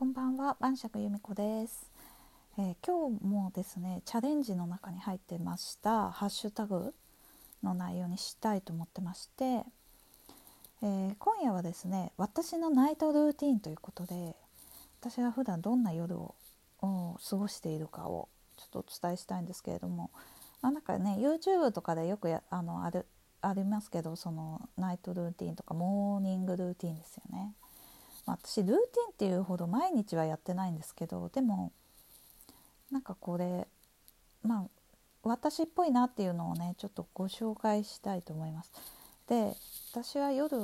こんばんは晩酌由美子です、えー、今日もですねチャレンジの中に入ってましたハッシュタグの内容にしたいと思ってまして、えー、今夜はですね私のナイトルーティンということで私が普段どんな夜を過ごしているかをちょっとお伝えしたいんですけれども、まあ、なんかね YouTube とかでよくやあのあるありますけどそのナイトルーティンとかモーニングルーティンですよね。まあ、私ルーティンっていうほど毎日はやってないんですけどでもなんかこれまあ私っぽいなっていうのをねちょっとご紹介したいと思います。で私は夜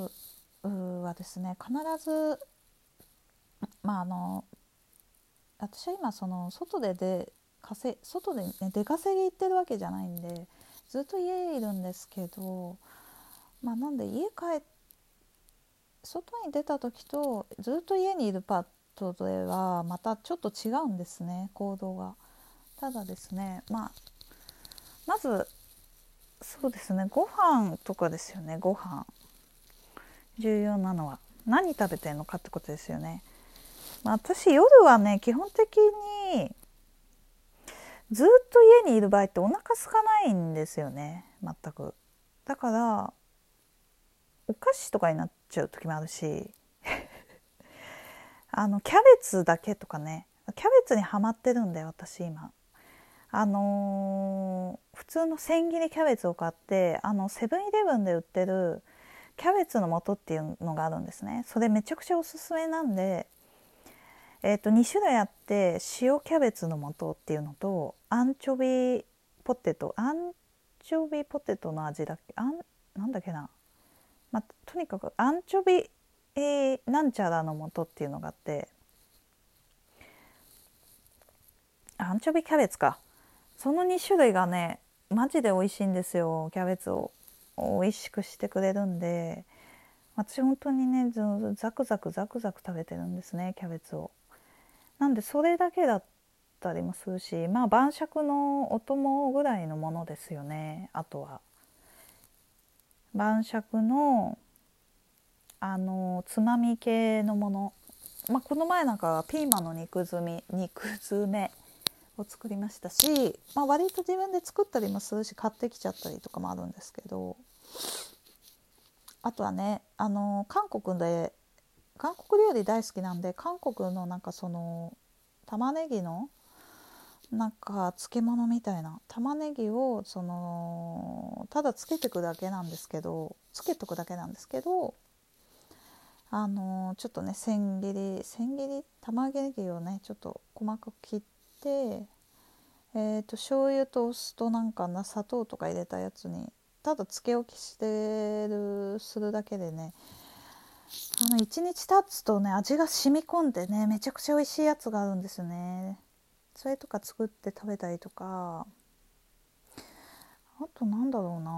はですね必ずまああの私は今その外でで稼外で、ね、出稼ぎ行ってるわけじゃないんでずっと家いるんですけどまあなんで家帰って外に出た時とずっと家にいるパートではまたちょっと違うんですね行動が。ただですねまあまずそうですねご飯とかですよねご飯重要なのは何食べてんのかってことですよね。まあ、私夜はね基本的にずっと家にいる場合ってお腹空かないんですよね全く。だからお菓子とかになっちゃう時もあるし。あのキャベツだけとかね。キャベツにはまってるんだよ私今。あのー、普通の千切りキャベツを買ってあのセブンイレブンで売ってるキャベツの素っていうのがあるんですね。それめちゃくちゃおすすめなんで、えーと、2種類あって塩キャベツの素っていうのとアンチョビポテト。アンチョビポテトの味だっけ？あんなんだっけな？まあ、とにかくアンチョビ、えー、なんちゃらの素っていうのがあってアンチョビキャベツかその2種類がねマジで美味しいんですよキャベツを美味しくしてくれるんで私本当にねザクザクザクザク食べてるんですねキャベツを。なんでそれだけだったりもするしまあ晩酌のお供ぐらいのものですよねあとは。晩酌のあのつまみ系のもの、まあ、この前なんかピーマンの肉詰め肉詰めを作りましたし、まあ、割と自分で作ったりもするし買ってきちゃったりとかもあるんですけど。あとはねあの韓国で韓国料理大好きなんで韓国のなんかその玉ねぎのなんか漬物みたいな玉ねぎをそのただつけてくだけなんですけどつけとくだけなんですけどあのちょっとね千切り千切り玉ねぎをねちょっと細かく切ってえーと、醤油とお酢となんかな砂糖とか入れたやつにただつけ置きしてるするだけでねあの1日経つとね味が染み込んでねめちゃくちゃ美味しいやつがあるんですよね。それとか作って食べたりとか。あとなんだろうな。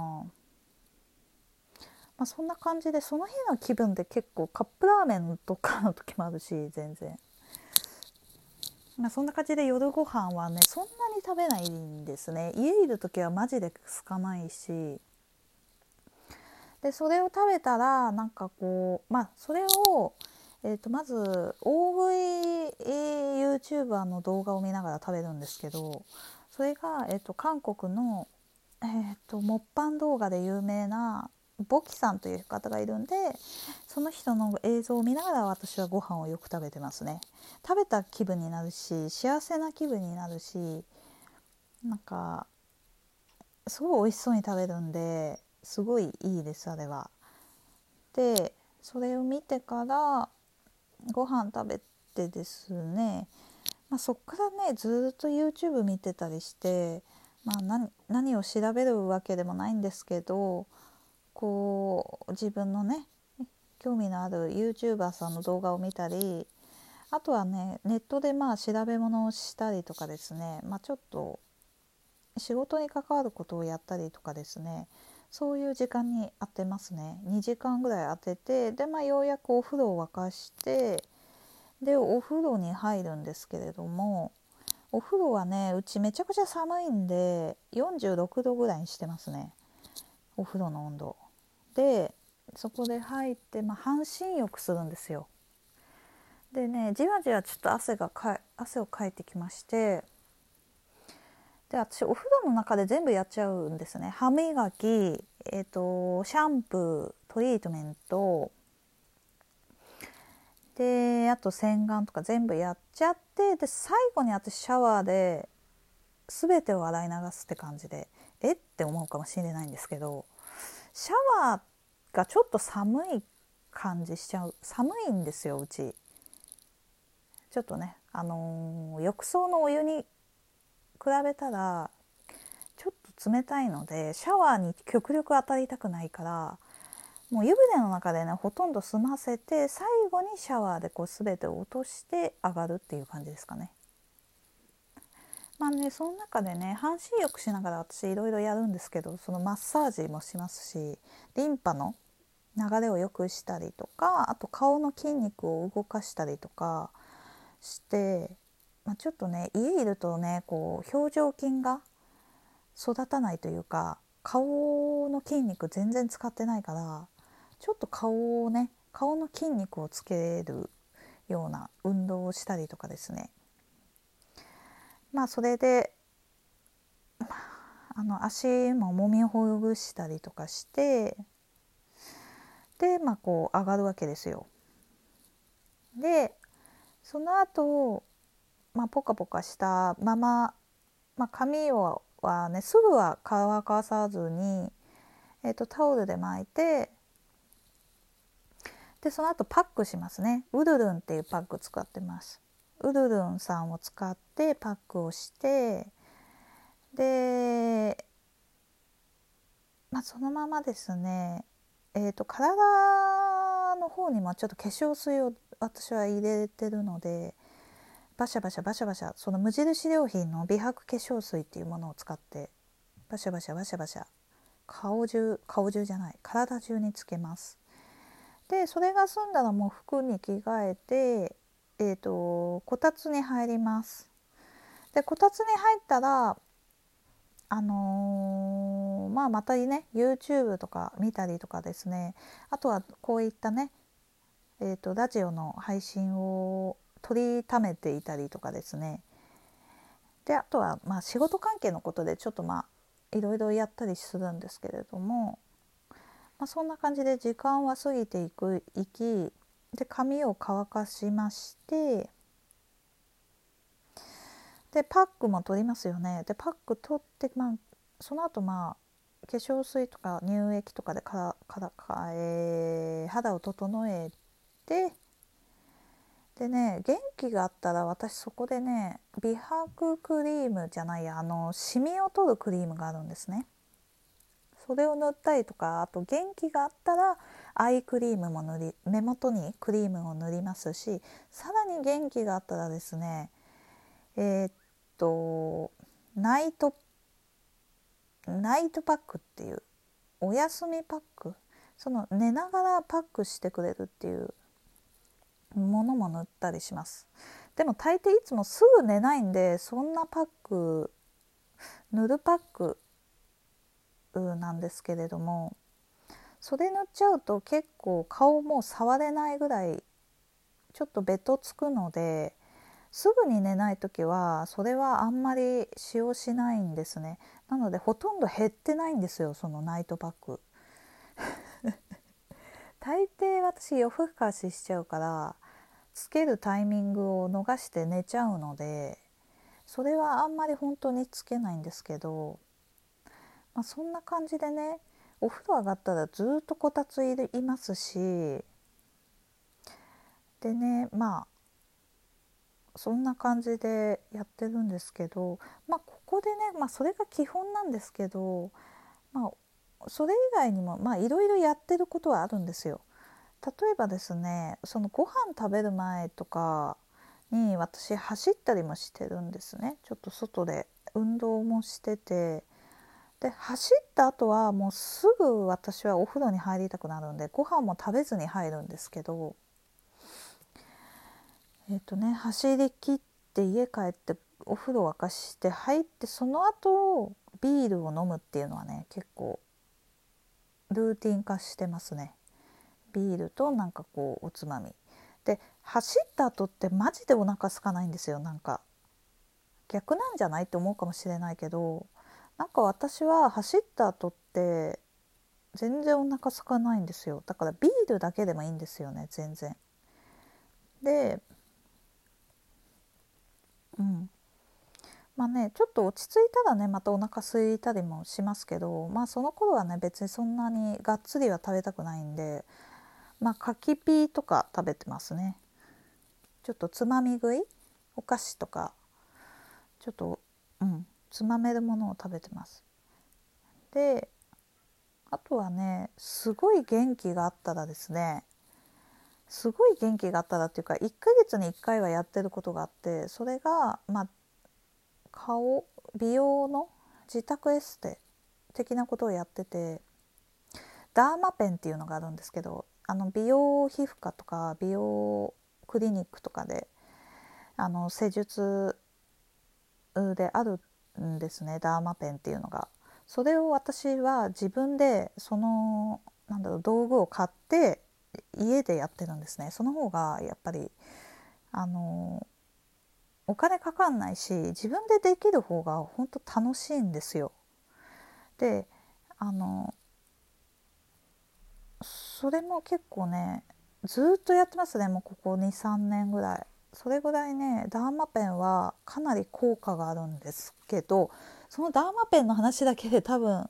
まあそんな感じでその日の気分で結構カップラーメンとかの時もあるし全然。まあ、そんな感じで夜ご飯はねそんなに食べないんですね。家いる時はマジで空かないし。でそれを食べたらなんかこうまあそれをえー、とまず大食い YouTuber の動画を見ながら食べるんですけどそれが、えー、と韓国の、えー、とモッパン動画で有名なボキさんという方がいるんでその人の映像を見ながら私はご飯をよく食べてますね食べた気分になるし幸せな気分になるしなんかすごい美味しそうに食べるんですごいいいですあれは。でそれを見てからご飯食べてですね、まあ、そっからねずっと YouTube 見てたりして、まあ何、何を調べるわけでもないんですけどこう自分のね興味のある YouTuber さんの動画を見たりあとはねネットでまあ調べ物をしたりとかですね、まあ、ちょっと仕事に関わることをやったりとかですねそういう時間に当てますね。2時間ぐらい当ててで、まあ、ようやくお風呂を沸かしてでお風呂に入るんですけれどもお風呂はねうちめちゃくちゃ寒いんで46度ぐらいにしてますね。お風呂の温度。でそこで入って、まあ、半身浴するんですよ。でねじわじわちょっと汗がか汗をかいてきましてで私お風呂の中で全部やっちゃうんですね。歯磨き、えーと、シャンプートリートメント。であと洗顔とか全部やっちゃってで最後に私シャワーで全てを洗い流すって感じでえって思うかもしれないんですけどシャワーがちょっと寒い感じしちゃう寒いんですようち。ちょっとねあのー、浴槽のお湯にべたらちょっと冷たいのでシャワーに極力当たりたくないからもう湯船の中でねほとんど済ませて最後にシャワーでこう全てを落として上がるっていう感じですかね。まあねその中でね半身浴しながら私いろいろやるんですけどそのマッサージもしますしリンパの流れを良くしたりとかあと顔の筋肉を動かしたりとかしてまあ、ちょっとね家いるとねこう表情筋が育たないというか顔の筋肉全然使ってないからちょっと顔をね顔の筋肉をつけるような運動をしたりとかですねまあそれで、あの足ももみほぐしたりとかしてでまあこう上がるわけですよ。でその後まあ、ポカポカしたまま、まあ、髪をはねすぐは乾かさずに、えーと、タオルで巻いてでその後パックしますね。ウルルンっていうパック使ってます。ウルルンさんを使ってパックをしてで、まあ、そのままですね。えーと体の方にもちょっと化粧水を私は入れてるのでバシャバシャバシャバシャその無印良品の美白化粧水っていうものを使ってバシャバシャバシャバシャ顔中顔中じゃない体中につけます。でそれが済んだらもう服に着替えてえーと、こたつに入ります。でこたつに入ったらあのー、まあまたね YouTube とか見たりとかですね。あとはこういったねえーとラジオの配信を取りためていたりとかですね。であとはまあ仕事関係のことでちょっとまあいろいろやったりするんですけれども、まあ、そんな感じで時間は過ぎていくいきで髪を乾かしましてでパックも取りますよね。でパック取って、まあ、その後まあ化粧水とか乳液とかでからからか、えー、肌を整えてでね元気があったら私そこでね美白クリームじゃないやあのシミを取るクリームがあるんですね。それを塗ったりとかあと元気があったらアイクリームも塗り目元にクリームを塗りますしさらに元気があったらですねえー、っとナイトナイトパックっていうお休みパック？その寝ながらパックしてくれるっていうものも塗ったりします。でも大抵いつもすぐ寝ないんでそんなパック塗るパックなんですけれどもそれ塗っちゃうと結構顔も触れないぐらいちょっとベトつくのですぐに寝ない時はそれはあんまり使用しないんですね。なのでほとんど減ってないんですよそのナイトパック。大抵私夜更かししちゃうからつけるタイミングを逃して寝ちゃうのでそれはあんまり本当につけないんですけど、まあ、そんな感じでねお風呂上がったらずっとこたついますしでねまあそんな感じでやってるんですけどまあここでね、まあ、それが基本なんですけど、まあ、それ以外にもまあいろいろやってることはあるんですよ。例えばですねそのご飯食べる前とかに私走ったりもしてるんですね。ちょっと外で運動もしてて。で走った後はもうすぐ私はお風呂に入りたくなるんでご飯も食べずに入るんですけど。えっ、とね走りきって家帰ってお風呂沸かして入ってその後ビールを飲むっていうのはね結構ルーティン化してますね。ビールとなんかこうおつまみ。で走った後ってマジでお腹空かないんですよなんか。逆なんじゃないって思うかもしれないけどなんか私は走った後って全然お腹空かないんですよ。だからビールだけでもいいんですよね全然。でうんまあねちょっと落ち着いたらねまたお腹空いたりもしますけどまあその頃はね別にそんなにがっつりは食べたくないんでまあ柿ピーとか食べてますね。ちょっとつまみ食いお菓子とかちょっとうんつまめるものを食べてます。であとはねすごい元気があったらですねすごい元気があったらっていうか1ヶ月に1回はやってることがあってそれがまあ顔美容の自宅エステ的なことをやっててダーマペンっていうのがあるんですけどあの美容皮膚科とか美容クリニックとかであの施術であるんですねダーマペンっていうのが。それを私は自分でそのなんだろう道具を買って家でやってるんですねその方がやっぱりあのお金かかんないし自分でできる方が本当楽しいんですよ。であのそれも結構ねずっとやってますねもうここ23年ぐらいそれぐらいねダーマペンはかなり効果があるんですけどそのダーマペンの話だけで多分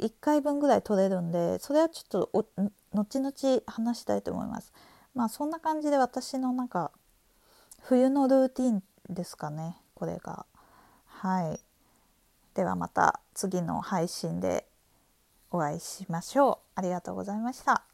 1回分ぐらい取れるんでそれはちょっと後々話したいと思います。まあそんな感じで私のなんか冬のルーティンですかねこれが。はいではまた次の配信でお会いしましょう。ありがとうございました。